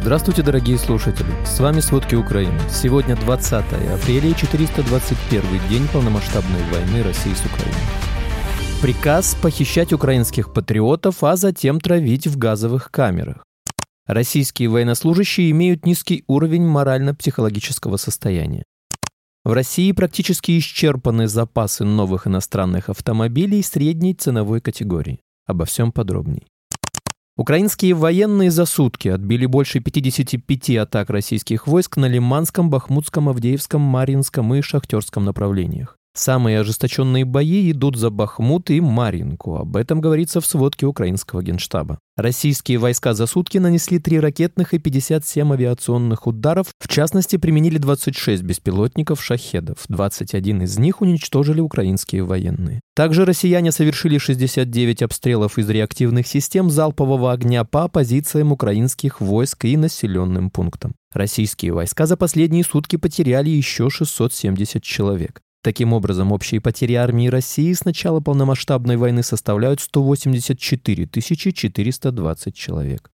Здравствуйте, дорогие слушатели! С вами «Сводки Украины». Сегодня 20 апреля и 421 день полномасштабной войны России с Украиной. Приказ похищать украинских патриотов, а затем травить в газовых камерах. Российские военнослужащие имеют низкий уровень морально-психологического состояния. В России практически исчерпаны запасы новых иностранных автомобилей средней ценовой категории. Обо всем подробней. Украинские военные за сутки отбили больше 55 атак российских войск на Лиманском, Бахмутском, Авдеевском, Маринском и Шахтерском направлениях. Самые ожесточенные бои идут за Бахмут и Маринку. Об этом говорится в сводке украинского генштаба. Российские войска за сутки нанесли 3 ракетных и 57 авиационных ударов. В частности, применили 26 беспилотников «Шахедов». 21 из них уничтожили украинские военные. Также россияне совершили 69 обстрелов из реактивных систем залпового огня по позициям украинских войск и населенным пунктам. Российские войска за последние сутки потеряли еще 670 человек. Таким образом, общие потери армии России с начала полномасштабной войны составляют 184 420 человек.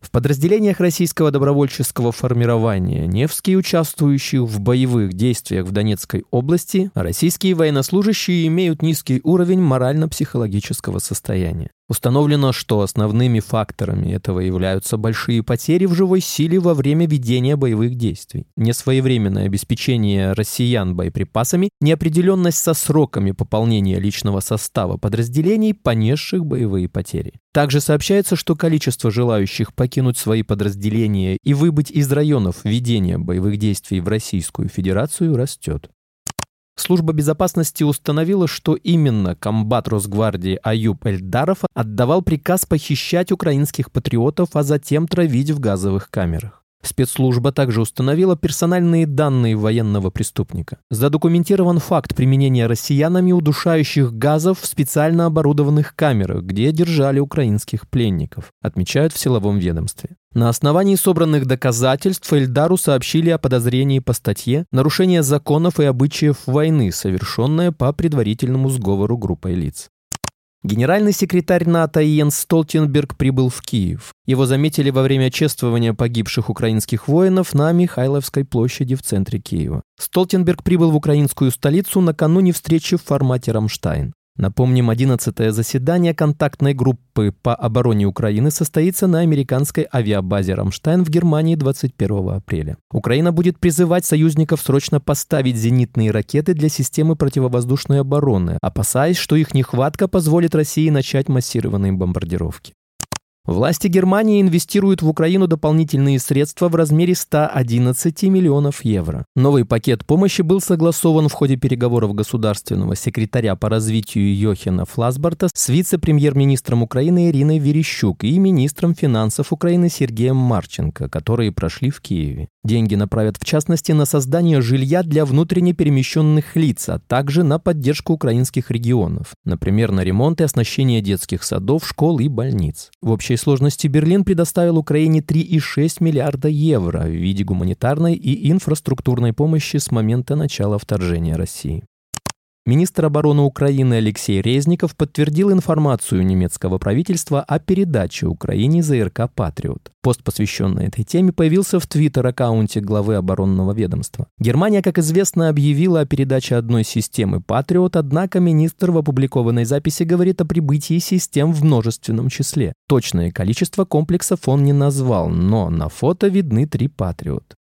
В подразделениях российского добровольческого формирования «Невский», участвующих в боевых действиях в Донецкой области, российские военнослужащие имеют низкий уровень морально-психологического состояния. Установлено, что основными факторами этого являются большие потери в живой силе во время ведения боевых действий, несвоевременное обеспечение россиян боеприпасами, неопределенность со сроками пополнения личного состава подразделений, понесших боевые потери. Также сообщается, что количество желающих покинуть свои подразделения и выбыть из районов ведения боевых действий в Российскую Федерацию растет. Служба безопасности установила, что именно комбат Росгвардии Аюб Эльдаров отдавал приказ похищать украинских патриотов, а затем травить в газовых камерах. Спецслужба также установила персональные данные военного преступника. Задокументирован факт применения россиянами удушающих газов в специально оборудованных камерах, где держали украинских пленников, отмечают в силовом ведомстве. На основании собранных доказательств Эльдару сообщили о подозрении по статье «Нарушение законов и обычаев войны, совершенное по предварительному сговору группой лиц». Генеральный секретарь НАТО Йенс Столтенберг прибыл в Киев. Его заметили во время чествования погибших украинских воинов на Михайловской площади в центре Киева. Столтенберг прибыл в украинскую столицу накануне встречи в формате «Рамштайн». Напомним, 11-е заседание контактной группы по обороне Украины состоится на американской авиабазе «Рамштайн» в Германии 21 апреля. Украина будет призывать союзников срочно поставить зенитные ракеты для системы противовоздушной обороны, опасаясь, что их нехватка позволит России начать массированные бомбардировки. Власти Германии инвестируют в Украину дополнительные средства в размере 111 миллионов евро. Новый пакет помощи был согласован в ходе переговоров государственного секретаря по развитию Йохина Фласбарта с вице-премьер-министром Украины Ириной Верещук и министром финансов Украины Сергеем Марченко, которые прошли в Киеве. Деньги направят в частности на создание жилья для внутренне перемещенных лиц, а также на поддержку украинских регионов, например, на ремонт и оснащение детских садов, школ и больниц. В общей сложности Берлин предоставил Украине 3,6 миллиарда евро в виде гуманитарной и инфраструктурной помощи с момента начала вторжения России. Министр обороны Украины Алексей Резников подтвердил информацию немецкого правительства о передаче Украине ЗРК «Патриот». Пост, посвященный этой теме, появился в твиттер-аккаунте главы оборонного ведомства. Германия, как известно, объявила о передаче одной системы «Патриот», однако министр в опубликованной записи говорит о прибытии систем в множественном числе. Точное количество комплексов он не назвал, но на фото видны три «Патриот».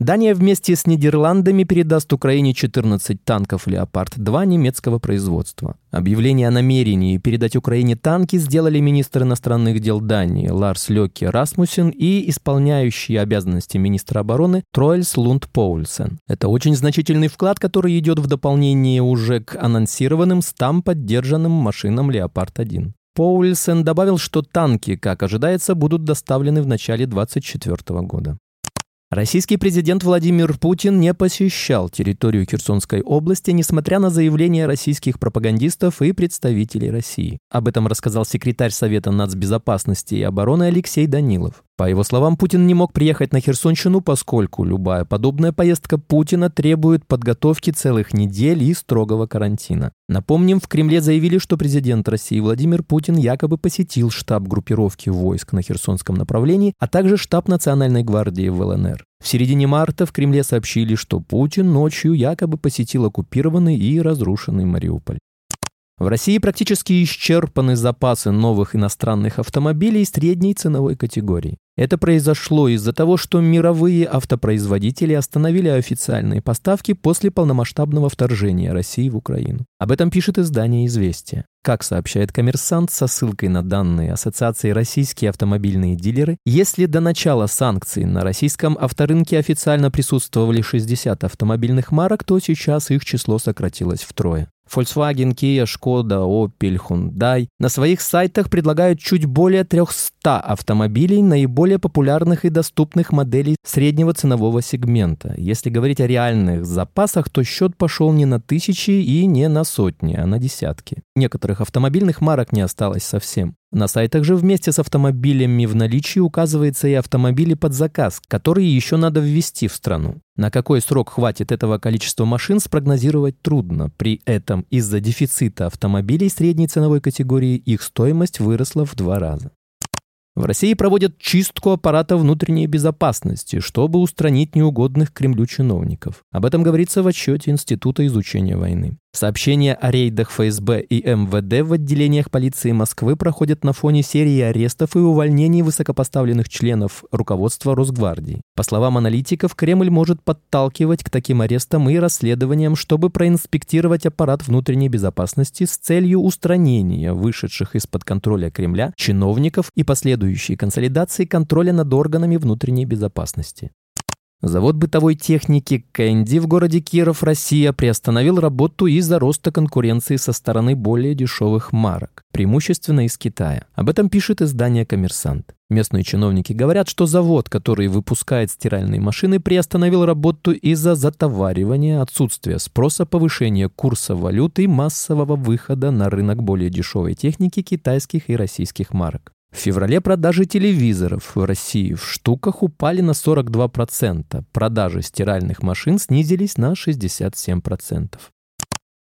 Дания вместе с Нидерландами передаст Украине 14 танков «Леопард-2» немецкого производства. Объявление о намерении передать Украине танки сделали министр иностранных дел Дании Ларс Лёке Расмусен и исполняющий обязанности министра обороны Троэльс Лунд Поульсен. Это очень значительный вклад, который идет в дополнение уже к анонсированным 100 поддержанным машинам «Леопард-1». Поульсен добавил, что танки, как ожидается, будут доставлены в начале 2024 года. Российский президент Владимир Путин не посещал территорию Херсонской области, несмотря на заявления российских пропагандистов и представителей России. Об этом рассказал секретарь Совета нацбезопасности и обороны Алексей Данилов. По его словам, Путин не мог приехать на Херсонщину, поскольку любая подобная поездка Путина требует подготовки целых недель и строгого карантина. Напомним, в Кремле заявили, что президент России Владимир Путин якобы посетил штаб группировки войск на Херсонском направлении, а также штаб Национальной гвардии в ЛНР. В середине марта в Кремле сообщили, что Путин ночью якобы посетил оккупированный и разрушенный Мариуполь. В России практически исчерпаны запасы новых иностранных автомобилей средней ценовой категории. Это произошло из-за того, что мировые автопроизводители остановили официальные поставки после полномасштабного вторжения России в Украину. Об этом пишет издание «Известия». Как сообщает коммерсант со ссылкой на данные Ассоциации «Российские автомобильные дилеры», если до начала санкций на российском авторынке официально присутствовали 60 автомобильных марок, то сейчас их число сократилось втрое. Volkswagen, Kia, Skoda, Opel, Hyundai на своих сайтах предлагают чуть более 300 автомобилей наиболее популярных и доступных моделей среднего ценового сегмента. Если говорить о реальных запасах, то счет пошел не на тысячи и не на сотни, а на десятки. Некоторых автомобильных марок не осталось совсем. На сайтах же вместе с автомобилями в наличии указывается и автомобили под заказ, которые еще надо ввести в страну. На какой срок хватит этого количества машин спрогнозировать трудно. При этом из-за дефицита автомобилей средней ценовой категории их стоимость выросла в два раза. В России проводят чистку аппарата внутренней безопасности, чтобы устранить неугодных Кремлю чиновников. Об этом говорится в отчете Института изучения войны. Сообщения о рейдах ФСБ и МВД в отделениях полиции Москвы проходят на фоне серии арестов и увольнений высокопоставленных членов руководства Росгвардии. По словам аналитиков, Кремль может подталкивать к таким арестам и расследованиям, чтобы проинспектировать аппарат внутренней безопасности с целью устранения вышедших из-под контроля Кремля чиновников и последующей консолидации контроля над органами внутренней безопасности. Завод бытовой техники «Кэнди» в городе Киров, Россия, приостановил работу из-за роста конкуренции со стороны более дешевых марок, преимущественно из Китая. Об этом пишет издание «Коммерсант». Местные чиновники говорят, что завод, который выпускает стиральные машины, приостановил работу из-за затоваривания, отсутствия спроса, повышения курса валюты и массового выхода на рынок более дешевой техники китайских и российских марок. В феврале продажи телевизоров в России в штуках упали на 42%, продажи стиральных машин снизились на 67%.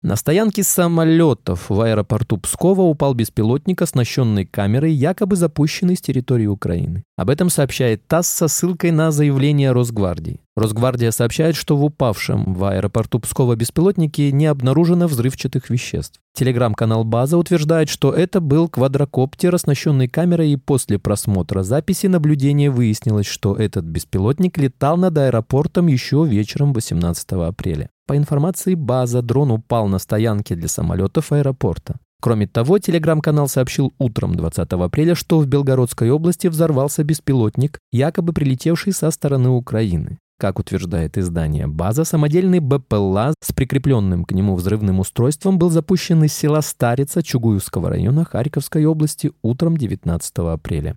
На стоянке самолетов в аэропорту Пскова упал беспилотник, оснащенный камерой, якобы запущенный с территории Украины. Об этом сообщает ТАСС со ссылкой на заявление Росгвардии. Росгвардия сообщает, что в упавшем в аэропорту Пскова беспилотнике не обнаружено взрывчатых веществ. Телеграм-канал «База» утверждает, что это был квадрокоптер, оснащенный камерой, и после просмотра записи наблюдения выяснилось, что этот беспилотник летал над аэропортом еще вечером 18 апреля. По информации база, дрон упал на стоянке для самолетов аэропорта. Кроме того, телеграм-канал сообщил утром 20 апреля, что в Белгородской области взорвался беспилотник, якобы прилетевший со стороны Украины. Как утверждает издание «База», самодельный БПЛА с прикрепленным к нему взрывным устройством был запущен из села Старица Чугуевского района Харьковской области утром 19 апреля.